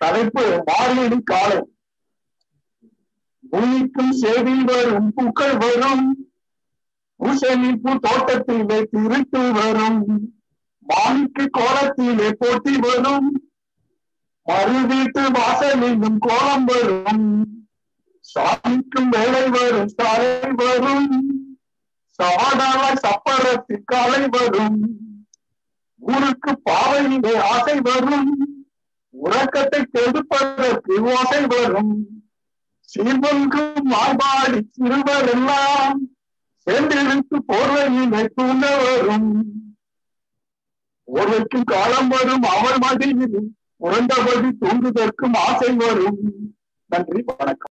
தலைப்பு மார்கழி காலை பூமிக்கும் செவி வரும் பூக்கள் வரும். பூசணிப்பு தோட்டத்திலே திருட்டு வரும். மாணிக்கு கோலத்திலே போட்டி வரும். மறு வீட்டு வாசலிலும் கோலம் வரும். சாமிக்கும் வேலை வரும் சாலை வரும். சவாடால சப்பரத்தில் காலை வரும். ஊருக்கு பாவையிலே ஆசை வரும். உறக்கத்தை கெடுப்பதற்கு ஓசை வரும் சீர்பொங்கும் மாய்பாடி சிறுவர் எல்லாம் சேர்ந்திருக்கு போர்வையினை தூண்ட வரும் போர்வைக்கும் காலம் வரும் அவர் மடியில் உறந்தபடி தூங்குவதற்கும் ஆசை வரும். நன்றி வணக்கம்.